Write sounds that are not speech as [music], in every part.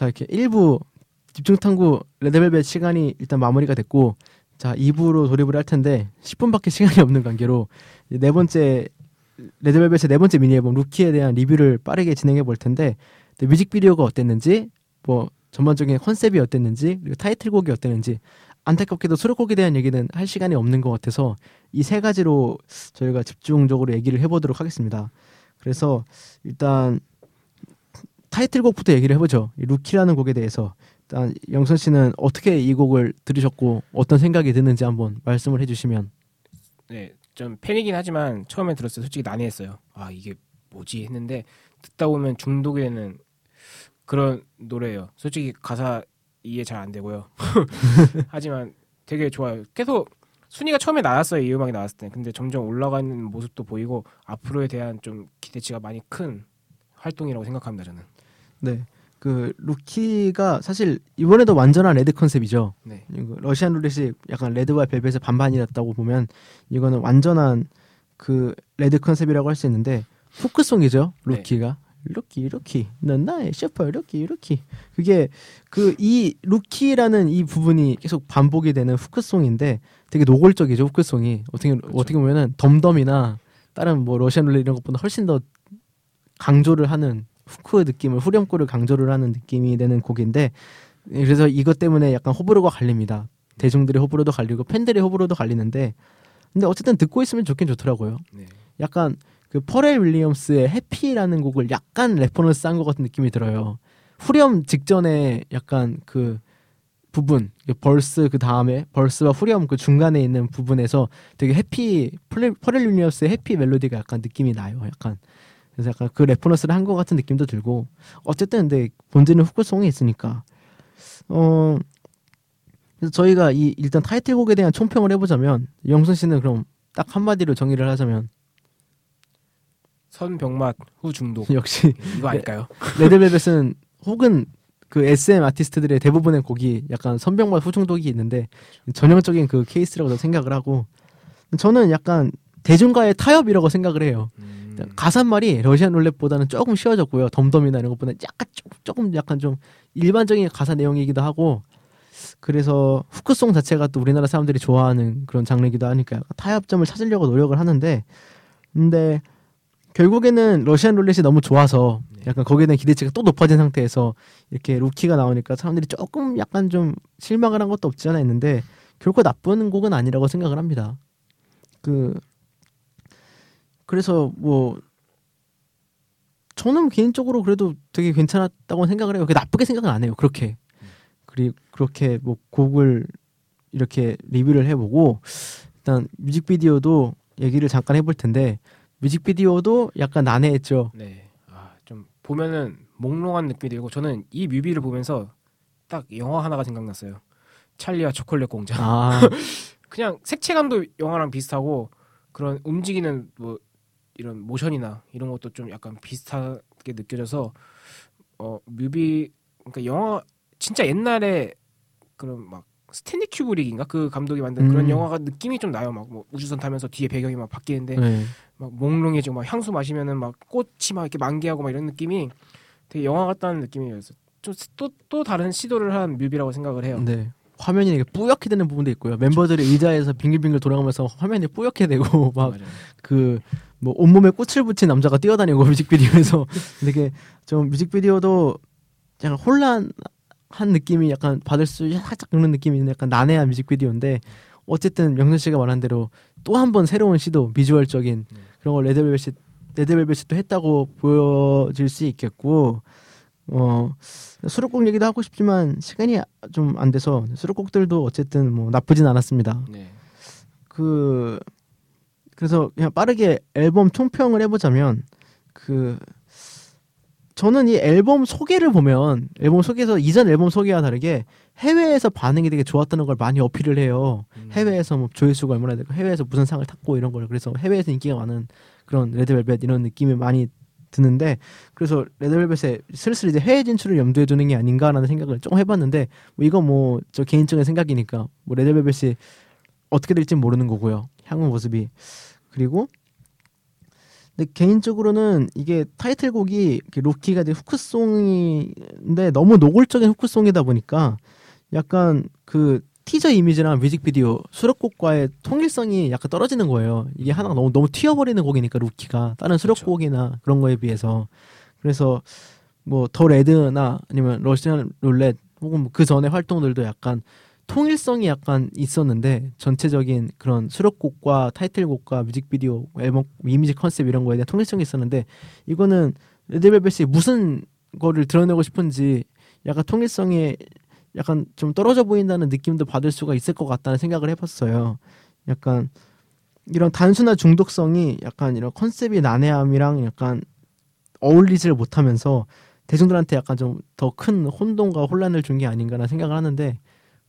자 이렇게 1부 집중 탐구 레드벨벳 시간이 일단 마무리가 됐고 자 2부로 돌입을 할 텐데 10분밖에 시간이 없는 관계로 네 번째 레드벨벳의 네 번째 미니 앨범 루키에 대한 리뷰를 빠르게 진행해 볼 텐데 뮤직비디오가 어땠는지 뭐 전반적인 컨셉이 어땠는지 그리고 타이틀곡이 어땠는지 안타깝게도 수록곡에 대한 얘기는 할 시간이 없는 것 같아서 이 세 가지로 저희가 집중적으로 얘기를 해보도록 하겠습니다. 그래서 일단 타이틀곡부터 얘기를 해보죠. 이 루키라는 곡에 대해서 일단 영선 씨는 어떻게 이 곡을 들으셨고 어떤 생각이 드는지 한번 말씀을 해주시면. 네, 좀 팬이긴 하지만 처음에 들었을 때 솔직히 난해했어요. 아 이게 뭐지 했는데 듣다 보면 중독이 되는 그런 노래예요. 솔직히 가사 이해 잘 안 되고요. [laughs] 하지만 되게 좋아요. 계속 순위가 처음에 나왔어요. 이 음악이 나왔을 때. 근데 점점 올라가는 모습도 보이고 앞으로에 대한 좀 기대치가 많이 큰 활동이라고 생각합니다. 저는. 네. 그 루키가 사실 이번에도 완전한 레드 컨셉이죠. 네. Russian Roulette이 약간 red와 velvet의 반반이었다고 보면 이거는 완전한 그 red 컨셉이라고 할 수 있는데 후크송이죠. Rookie가. 네. Rookie Rookie 넌 나의 super Rookie Rookie 그게 그 이 Rookie라는 이 부분이 계속 반복이 되는 후크송인데 되게 노골적이죠 후크송이 어떻게 그렇죠. 어떻게 보면은 Dumb Dumb이나 다른 뭐 Russian Roulette 이런 것보다 훨씬 더 강조를 하는 후크 느낌을 후렴구를 강조를 하는 느낌이 되는 곡인데 그래서 이것 때문에 약간 호불호가 갈립니다 대중들의 호불호도 갈리고 팬들의 호불호도 갈리는데 근데 어쨌든 듣고 있으면 좋긴 좋더라고요 네. 약간 그 퍼렐 윌리엄스의 Happy라는 곡을 약간 레퍼런스 한것 같은 느낌이 들어요. 후렴 직전에 약간 그 부분, 그 verse 그 다음에 verse와 후렴 그 중간에 있는 부분에서 되게 Happy 퍼렐 윌리엄스의 Happy 멜로디가 약간 느낌이 나요. 약간 그래서 약간 그 레퍼런스를 한 것 같은 느낌도 들고 어쨌든 근데 본질은 후크송이 있으니까 어 그래서 저희가 이 일단 타이틀곡에 대한 총평을 해보자면 영선 씨는 그럼 딱 한마디로 정의를 하자면 선병맛 후 중독. [laughs] 역시 이거 아닐까요? 레드벨벳은 혹은 그 SM 아티스트들의 대부분의 곡이 약간 선병맛 후 중독이 있는데 전형적인 그 케이스라고 생각을 하고 저는 약간 대중가의 타협이라고 생각을 해요. 음. 가사말이 러시안 룰렛보다는 조금 쉬워졌고요. 덤덤이나 이런 것보다는 약간 조금 약간 좀 일반적인 가사 내용이기도 하고 그래서 후크송 자체가 또 우리나라 사람들이 좋아하는 그런 장르이기도 하니까 타협점을 찾으려고 노력을 하는데 근데 결국에는 러시안 룰렛이 너무 좋아서 네. 약간 거기에 대한 기대치가 또 높아진 상태에서 이렇게 루키가 나오니까 사람들이 조금 약간 좀 실망을 한 것도 없지 않아 있는데 결코 나쁜 곡은 아니라고 생각을 합니다. 그 그래서 뭐 저는 개인적으로 그래도 되게 괜찮았다고 생각을 해요. 나쁘게 생각은 안 해요. 그렇게 그리 그렇게 뭐 곡을 이렇게 리뷰를 해보고 일단 뮤직비디오도 얘기를 잠깐 해볼 텐데 뮤직비디오도 약간 난해했죠. 네. 아, 좀 보면은 몽롱한 느낌이 들고 저는 이 뮤비를 보면서 딱 영화 하나가 생각났어요. 찰리와 초콜릿 공장. 아. [laughs] 그냥 색채감도 영화랑 비슷하고 그런 움직이는 뭐 이런 모션이나 이런 것도 좀 약간 비슷하게 느껴져서 어 뮤비 그러니까 영화 진짜 옛날에 그런 막 스탠리 큐브릭인가 그 감독이 만든 음. 그런 영화가 느낌이 좀 나요. 막 뭐 우주선 타면서 뒤에 배경이 막 바뀌는데 네. 막 몽롱해지고 막 향수 마시면은 막 꽃이 막 이렇게 만개하고 막 이런 느낌이 되게 영화 같다는 느낌이었어. 좀또또 또 다른 시도를 한 뮤비라고 생각을 해요. 네. 화면이 이렇게 뿌옇게 되는 부분도 있고요. 멤버들이 의자에서 빙글빙글 돌아가면서 화면이 뿌옇게 되고 [laughs] 막 그 뭐 온몸에 꽃을 붙인 남자가 뛰어다니고 뮤직비디오에서 [laughs] 되게 좀 뮤직비디오도 약간 혼란 한 느낌이 약간 받을 수 살짝 그런 느낌이 있는 약간 난해한 뮤직비디오인데 어쨌든 명준 씨가 말한 대로 또 한 번 새로운 시도 비주얼적인 음. 그런 걸 레드벨벳이 레드벨벳이 또 했다고 보여질 수 있겠고 어 수록곡 얘기도 하고 싶지만 시간이 좀 안 돼서 수록곡들도 어쨌든 뭐 나쁘진 않았습니다. 네. 그 그래서 그냥 빠르게 앨범 총평을 해보자면 그 저는 이 앨범 소개를 보면 앨범 소개에서 이전 앨범 소개와 다르게 해외에서 반응이 되게 좋았다는 걸 많이 어필을 해요. 음. 해외에서 뭐 조회수가 얼마나 되고 해외에서 무슨 상을 탔고 이런 걸 그래서 해외에서 인기가 많은 그런 레드벨벳 이런 느낌이 많이 드는데 그래서 레드벨벳의 슬슬 이제 해외 진출을 염두에 두는 게 아닌가라는 생각을 좀 해봤는데 뭐 이거 뭐 저 개인적인 생각이니까 뭐 레드벨벳이 어떻게 될지 모르는 거고요 향후 모습이 그리고 근데 개인적으로는 이게 타이틀곡이 로키가 이제 후크송인데 너무 노골적인 후크송이다 보니까 약간 그 티저 이미지랑 뮤직비디오 수록곡과의 통일성이 약간 떨어지는 거예요. 이게 하나가 너무 너무 튀어버리는 곡이니까 루키가 다른 수록곡이나 그런 거에 비해서 그래서 뭐 더 레드나 아니면 러시안 룰렛 혹은 그 전에 활동들도 약간 통일성이 약간 있었는데 전체적인 그런 수록곡과 타이틀곡과 뮤직비디오 앨범 이미지 컨셉 이런 거에 대한 통일성이 있었는데 이거는 레드벨벳이 무슨 거를 드러내고 싶은지 약간 통일성이 약간 좀 떨어져 보인다는 느낌도 받을 수가 있을 것 같다는 생각을 해봤어요. 약간 이런 단순한 중독성이 약간 이런 컨셉이 난해함이랑 약간 어울리지를 못하면서 대중들한테 약간 좀 더 큰 혼동과 혼란을 준 게 아닌가라는 생각을 하는데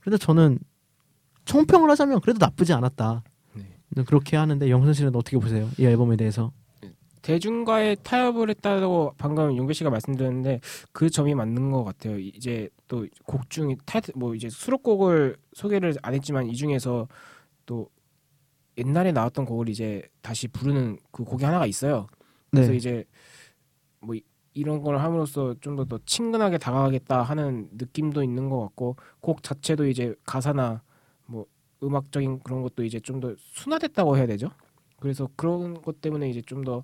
그래도 저는 총평을 하자면 그래도 나쁘지 않았다. 네. 그렇게 하는데 영선 씨는 어떻게 보세요? 이 앨범에 대해서? 대중과의 타협을 했다고 방금 용배 씨가 말씀드렸는데 그 점이 맞는 것 같아요. 이제 또 곡 중에 타이틀 뭐 이제 수록곡을 소개를 안 했지만 이 중에서 또 옛날에 나왔던 곡을 이제 다시 부르는 그 곡이 하나가 있어요. 그래서 네. 이제 뭐 이런 걸 함으로써 좀 더 더 친근하게 다가가겠다 하는 느낌도 있는 것 같고 곡 자체도 이제 가사나 뭐 음악적인 그런 것도 이제 좀 더 순화됐다고 해야 되죠. 그래서 그런 것 때문에 이제 좀 더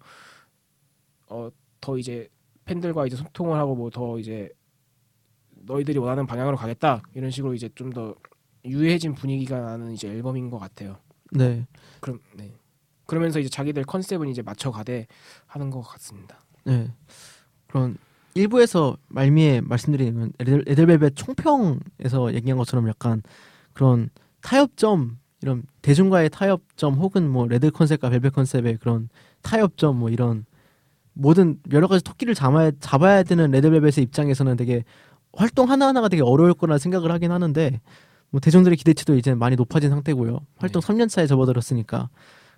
어, 더 이제 팬들과 이제 소통을 하고 뭐 더 이제 너희들이 원하는 방향으로 가겠다 이런 식으로 이제 좀 더 유해진 분위기가 나는 이제 앨범인 것 같아요. 네. 그럼 네. 그러면서 이제 자기들 컨셉은 이제 맞춰 가되 하는 것 같습니다. 네. 그런 일부에서 말미에 말씀드리는 에델벨벳 총평에서 얘기한 것처럼 약간 그런 타협점 이런 대중과의 타협점 혹은 뭐 red 컨셉과 velvet 컨셉의 그런 타협점 뭐 이런 모든 여러 가지 토끼를 잡아야 잡아야 되는 레드벨벳의 입장에서는 되게 활동 하나하나가 되게 어려울 거라 생각을 하긴 하는데 뭐 대중들의 기대치도 이제 많이 높아진 상태고요. 활동 네. 3년 차에 접어들었으니까.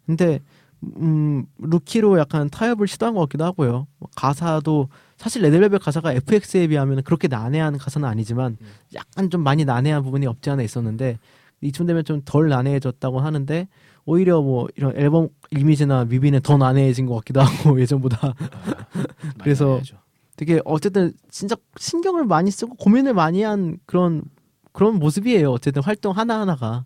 근데 음, Rookie로 약간 타협을 시도한 것 같기도 하고요. 뭐 가사도 사실 레드벨벳 가사가 FX에 비하면 그렇게 난해한 가사는 아니지만 음. 약간 좀 많이 난해한 부분이 없지 않아 있었는데 이쯤 되면 좀 덜 난해해졌다고 하는데 오히려 뭐 이런 앨범 이미지나 뮤비는 더 난해해진 것 같기도 하고 [laughs] 예전보다 아, [laughs] 그래서 되게 어쨌든 진짜 신경을 많이 쓰고 고민을 많이 한 그런 그런 모습이에요. 어쨌든 활동 하나 하나가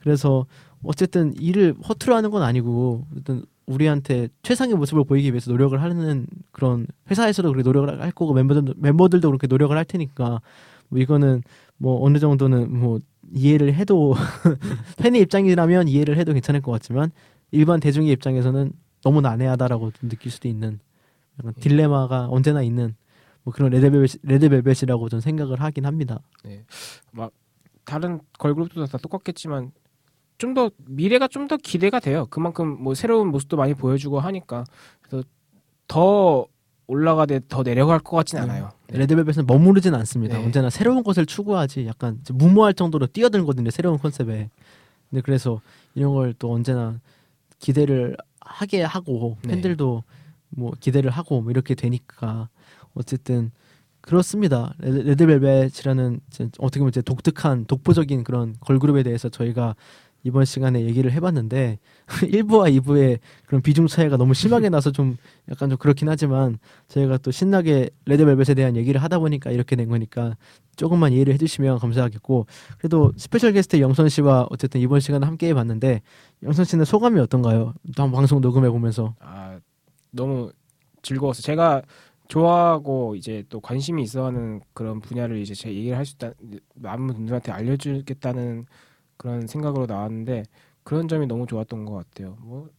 그래서 어쨌든 일을 허투루 하는 건 아니고 어쨌든 우리한테 최상의 모습을 보이기 위해서 노력을 하는 그런 회사에서도 그렇게 노력을 할 거고 멤버들 멤버들도 그렇게 노력을 할 테니까 뭐 이거는 뭐 어느 정도는 뭐 이해를 해도 [laughs] 팬의 입장이라면 이해를 해도 괜찮을 것 같지만 일반 대중의 입장에서는 너무 난해하다라고 좀 느낄 수도 있는 약간 딜레마가 언제나 있는 뭐 그런 레드벨벳 레드벨벳이라고 좀 생각을 하긴 합니다. 네, 막 다른 걸그룹도 다 똑같겠지만 좀 더 미래가 좀 더 기대가 돼요. 그만큼 뭐 새로운 모습도 많이 보여주고 하니까 그래서 더 올라가되 더 내려갈 것 같진 네. 않아요. 네. 레드벨벳은 머무르진 않습니다. 네. 언제나 새로운 것을 추구하지 약간 무모할 정도로 뛰어들거든요. 새로운 컨셉에. 근데 그래서 이런 걸 또 언제나 기대를 하게 하고 네. 팬들도 뭐 기대를 하고 뭐 이렇게 되니까 어쨌든 그렇습니다. 레드벨벳이라는 어떻게 보면 독특한 독보적인 그런 걸그룹에 대해서 저희가 이번 시간에 얘기를 해봤는데 [laughs] 1부와 2부의 그런 비중 차이가 너무 심하게 나서 좀 약간 좀 그렇긴 하지만 저희가 또 신나게 레드벨벳에 대한 얘기를 하다 보니까 이렇게 된 거니까 조금만 이해를 해주시면 감사하겠고 그래도 스페셜 게스트 영선 씨와 어쨌든 이번 시간을 함께 해봤는데 영선 씨는 소감이 어떤가요? 또 방송 녹음해 보면서 아 너무 즐거웠어요. 제가 좋아하고 이제 또 관심이 있어하는 그런 분야를 이제 제 얘기를 할 수 있다 많은 분들한테 알려주겠다는 그런 생각으로 나왔는데 그런 점이 너무 좋았던 것 같아요. 뭐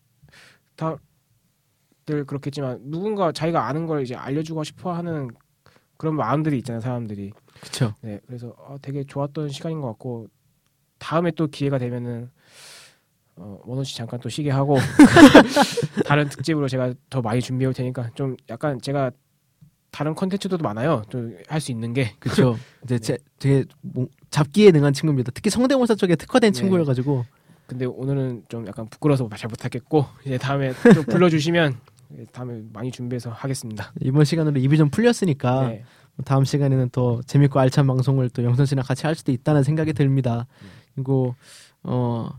다들 그렇겠지만 누군가 자기가 아는 걸 이제 알려주고 싶어하는 그런 마음들이 있잖아요, 사람들이. 그렇죠. 네, 그래서 어, 되게 좋았던 시간인 것 같고 다음에 또 기회가 되면은 어, 원호 씨 잠깐 또 쉬게 하고 [laughs] 다른 특집으로 제가 더 많이 준비해 올 테니까 좀 약간 제가 다른 컨텐츠도 많아요. 할 수 있는 게. 그렇죠. [laughs] 이제 네. 제, 되게 뭐, 잡기에 능한 친구입니다. 특히 성대모사 쪽에 특화된 네. 친구여가지고. 근데 오늘은 좀 약간 부끄러워서 잘 못하겠고 이제 다음에 또 불러주시면 [laughs] 다음에 많이 준비해서 하겠습니다. 이번 시간으로 입이 좀 풀렸으니까 네. 다음 시간에는 더 재밌고 알찬 방송을 또 영선 씨랑 같이 할 수도 있다는 생각이 듭니다. 음. 그리고 어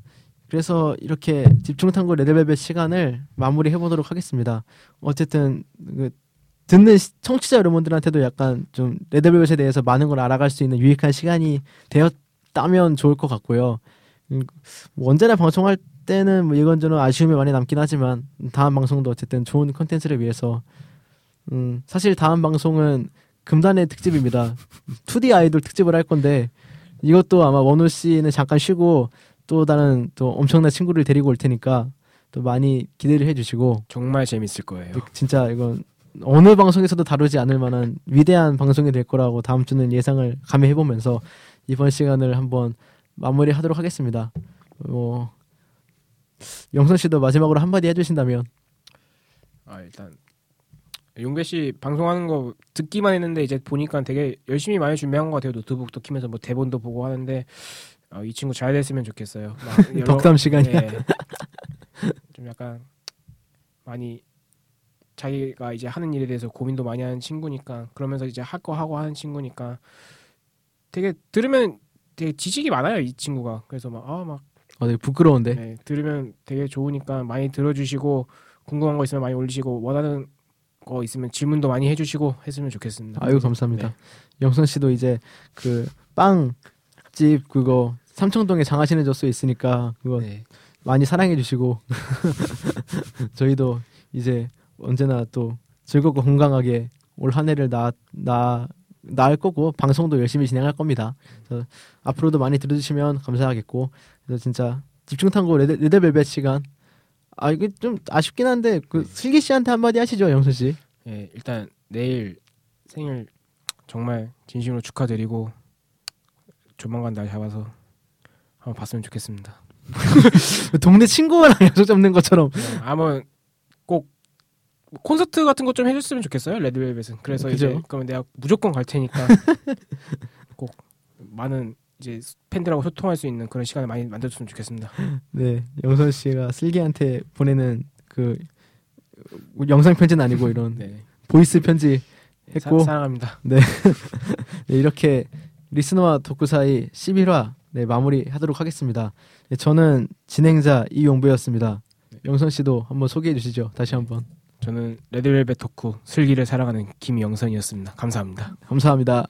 그래서 이렇게 집중 탐구 레드벨벳 시간을 마무리해 보도록 하겠습니다. 어쨌든 그 듣는 청취자 여러분들한테도 약간 좀 레드벨벳에 대해서 많은 걸 알아갈 수 있는 유익한 시간이 되었다면 좋을 것 같고요. 음, 뭐 언제나 방송할 때는 뭐 이건저건 아쉬움이 많이 남긴 하지만 다음 방송도 어쨌든 좋은 컨텐츠를 위해서 음, 사실 다음 방송은 금단의 특집입니다. 2D 아이돌 특집을 할 건데 이것도 아마 원우 씨는 잠깐 쉬고 또 다른 또 엄청난 친구를 데리고 올 테니까 또 많이 기대를 해주시고 정말 재밌을 거예요. 진짜 이건 어느 방송에서도 다루지 않을 만한 위대한 방송이 될 거라고 다음 주는 예상을 감히 해보면서 이번 시간을 한번 마무리하도록 하겠습니다. 뭐 영선 씨도 마지막으로 한마디 해주신다면. 아 일단 용배 씨 방송하는 거 듣기만 했는데 이제 보니까 되게 열심히 많이 준비한 것 같아요. 노트북도 키면서 뭐 대본도 보고 하는데 어, 이 친구 잘 됐으면 좋겠어요. 여러, [laughs] 덕담 시간이야. 네, 좀 약간 많이 자기가 이제 하는 일에 대해서 고민도 많이 하는 친구니까 그러면서 이제 할 거 하고 하는 친구니까 되게 들으면 되게 지식이 많아요 이 친구가 그래서 막 아막 아, 되게 부끄러운데 네, 들으면 되게 좋으니까 많이 들어주시고 궁금한 거 있으면 많이 올리시고 원하는 거 있으면 질문도 많이 해주시고 했으면 좋겠습니다. 아유 감사합니다. 네. 영선 씨도 이제 그 빵집 그거 삼청동에 장하시는 젖소 있으니까 그거 네. 많이 사랑해 주시고 [laughs] 저희도 이제 언제나 또 즐겁고 건강하게 올 한 해를 나, 나, 나을 거고 방송도 열심히 진행할 겁니다. 그래서 앞으로도 많이 들어주시면 감사하겠고 그래서 진짜 집중탐구 레드, 레드벨벳 시간 아 이게 좀 아쉽긴 한데 그 네. 슬기 씨한테 한마디 하시죠 영수 씨. 예 일단 내일 생일 정말 진심으로 축하드리고 조만간 날 잡아서 한번 봤으면 좋겠습니다. [laughs] 동네 친구랑 [laughs] 약속 잡는 것처럼. 네, 아무 꼭 콘서트 같은 거좀 해줬으면 좋겠어요 레드벨벳은. 그래서 그죠? 이제 그러면 내가 무조건 갈 테니까 [laughs] 꼭 많은 이제 팬들하고 소통할 수 있는 그런 시간을 많이 만들었으면 좋겠습니다. 네, 영선 씨가 슬기한테 보내는 그 영상 편지는 아니고 이런 [laughs] 네. 보이스 편지 했고 사, 사랑합니다. 네. [laughs] 네, 이렇게 리스너와 덕후 사이 11화 네, 마무리하도록 하겠습니다. 네, 저는 진행자 이용부였습니다. 네. 영선 씨도 한번 소개해 주시죠. 다시 한번. 저는 레드벨벳 덕후 슬기를 사랑하는 김영선이었습니다. 감사합니다. 감사합니다.